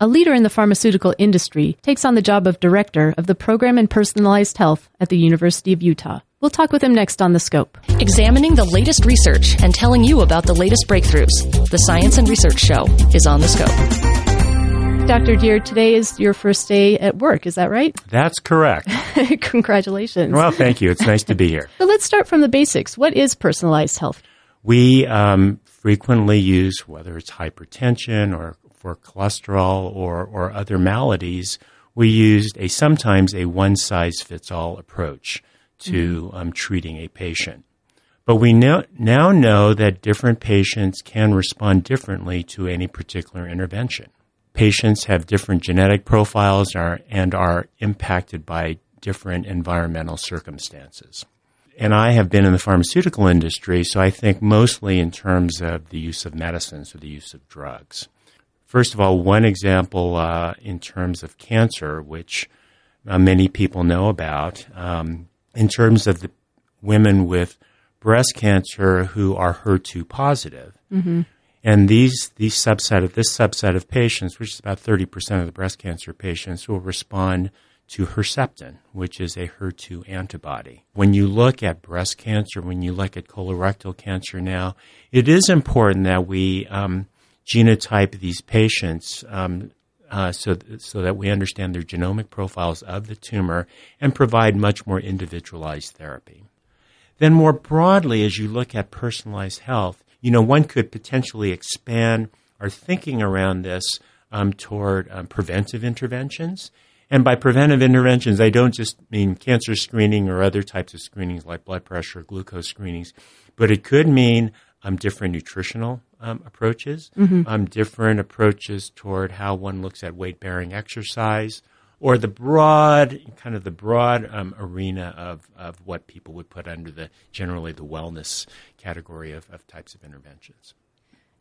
a leader in the pharmaceutical industry, takes on the job of director of the program in personalized health at the University of Utah. We'll talk with him next on The Scope. Examining the latest research and telling you about the latest breakthroughs. The Science and Research Show is on The Scope. Dr. Dere, today is your first day at work, is that right? That's correct. Congratulations. Well, thank you. It's nice to be here. So let's start from the basics. What is personalized health? We um, frequently use, whether it's hypertension or for cholesterol or, or other maladies, we used a sometimes a one size fits all approach to mm-hmm. um, treating a patient. But we know, now know that different patients can respond differently to any particular intervention. Patients have different genetic profiles are, and are impacted by different environmental circumstances. And I have been in the pharmaceutical industry, so I think mostly in terms of the use of medicines or the use of drugs. First of all, one example uh, in terms of cancer, which uh, many people know about, um, in terms of the women with breast cancer who are HER2 positive. Mm-hmm. And these, these subset of this subset of patients, which is about 30% of the breast cancer patients, will respond to Herceptin, which is a HER2 antibody. When you look at breast cancer, when you look at colorectal cancer now, it is important that we um, genotype these patients um, uh, so, so that we understand their genomic profiles of the tumor and provide much more individualized therapy. Then, more broadly, as you look at personalized health, you know, one could potentially expand our thinking around this um, toward um, preventive interventions. And by preventive interventions, I don't just mean cancer screening or other types of screenings like blood pressure, or glucose screenings, but it could mean um, different nutritional um, approaches, mm-hmm. um, different approaches toward how one looks at weight bearing exercise, or the broad kind of the broad um, arena of, of what people would put under the generally the wellness category of, of types of interventions.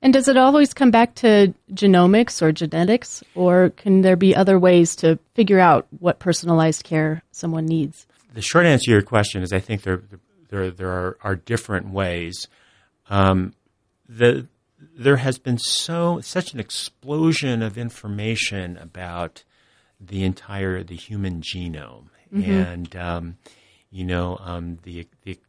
And does it always come back to genomics or genetics, or can there be other ways to figure out what personalized care someone needs? The short answer to your question is I think there there there are, are different ways. Um, the there has been so such an explosion of information about the entire the human genome, mm-hmm. and um, you know um, the the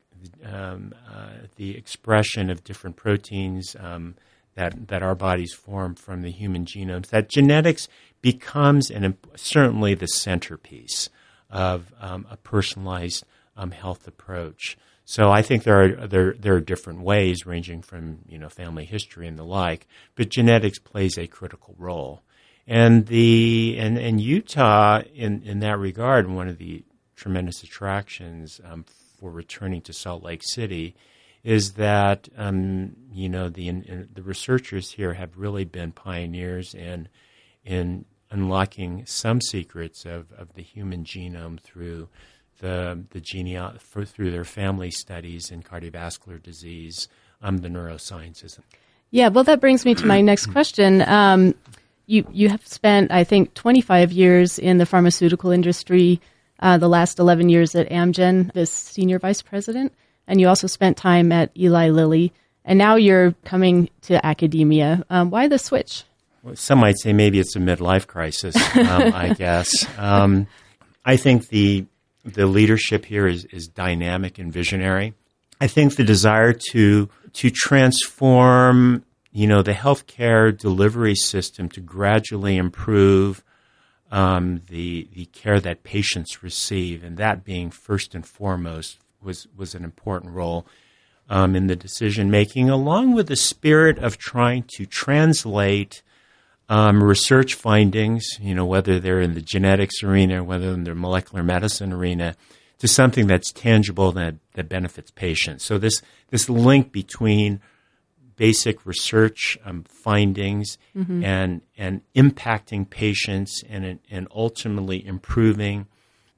um, uh, the expression of different proteins um, that that our bodies form from the human genomes. That genetics becomes an certainly the centerpiece of um, a personalized um, health approach. So I think there are there there are different ways, ranging from you know family history and the like, but genetics plays a critical role. And the and, and Utah in in that regard, one of the tremendous attractions um, for returning to Salt Lake City is that um, you know the in, the researchers here have really been pioneers in in unlocking some secrets of, of the human genome through the the genea- for, through their family studies in cardiovascular disease, um, the neurosciences. Yeah, well, that brings me to my next question. Um, you you have spent, I think, 25 years in the pharmaceutical industry. Uh, the last 11 years at Amgen, as senior vice president, and you also spent time at Eli Lilly, and now you're coming to academia. Um, why the switch? Well, some might say maybe it's a midlife crisis. Um, I guess. Um, I think the the leadership here is, is dynamic and visionary. I think the desire to to transform, you know, the healthcare delivery system to gradually improve um, the the care that patients receive, and that being first and foremost was was an important role um, in the decision making, along with the spirit of trying to translate um, research findings, you know, whether they're in the genetics arena, whether in the molecular medicine arena, to something that's tangible that, that benefits patients. So this this link between basic research um, findings mm-hmm. and and impacting patients and and ultimately improving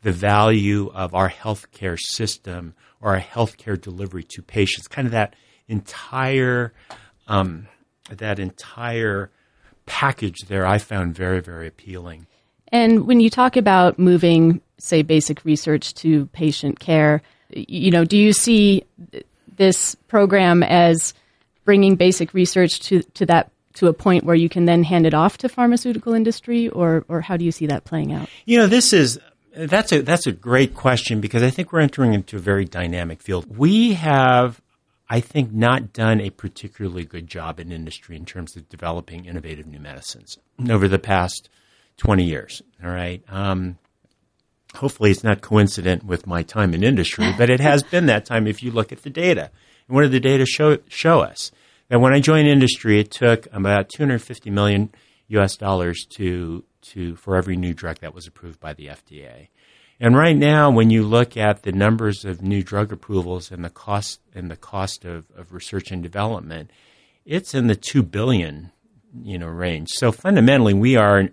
the value of our healthcare system or our healthcare delivery to patients. Kind of that entire um, that entire package there I found very, very appealing. And when you talk about moving, say, basic research to patient care, you know, do you see this program as bringing basic research to, to that to a point where you can then hand it off to pharmaceutical industry, or or how do you see that playing out? You know, this is that's a that's a great question because I think we're entering into a very dynamic field. We have I think not done a particularly good job in industry in terms of developing innovative new medicines over the past 20 years. All right. Um, hopefully it's not coincident with my time in industry, but it has been that time if you look at the data. And what did the data show, show us? That when I joined industry, it took about 250 million US dollars to, to, for every new drug that was approved by the FDA. And right now, when you look at the numbers of new drug approvals and the cost and the cost of, of research and development, it's in the two billion, you know, range. So fundamentally, we are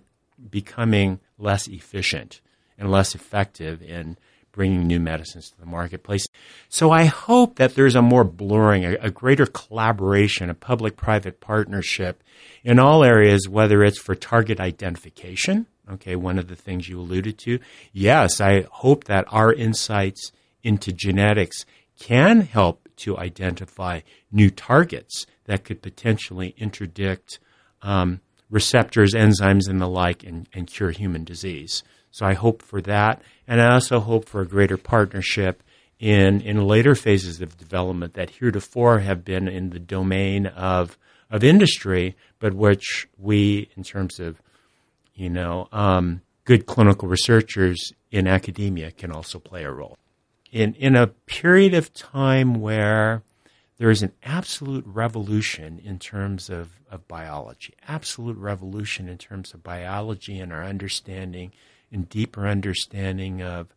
becoming less efficient and less effective in bringing new medicines to the marketplace. So I hope that there's a more blurring, a, a greater collaboration, a public-private partnership in all areas, whether it's for target identification Okay, one of the things you alluded to. Yes, I hope that our insights into genetics can help to identify new targets that could potentially interdict um, receptors, enzymes, and the like and, and cure human disease. So I hope for that. And I also hope for a greater partnership in, in later phases of development that heretofore have been in the domain of, of industry, but which we, in terms of you know, um, good clinical researchers in academia can also play a role. In, in a period of time where there is an absolute revolution in terms of, of biology, absolute revolution in terms of biology and our understanding and deeper understanding of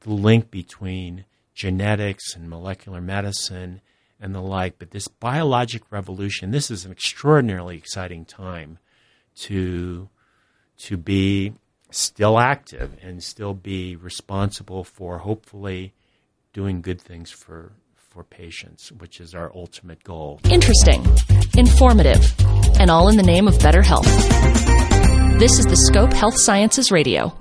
the link between genetics and molecular medicine and the like. But this biologic revolution, this is an extraordinarily exciting time to to be still active and still be responsible for hopefully doing good things for for patients, which is our ultimate goal. Interesting, informative, and all in the name of better health. This is the Scope Health Sciences Radio.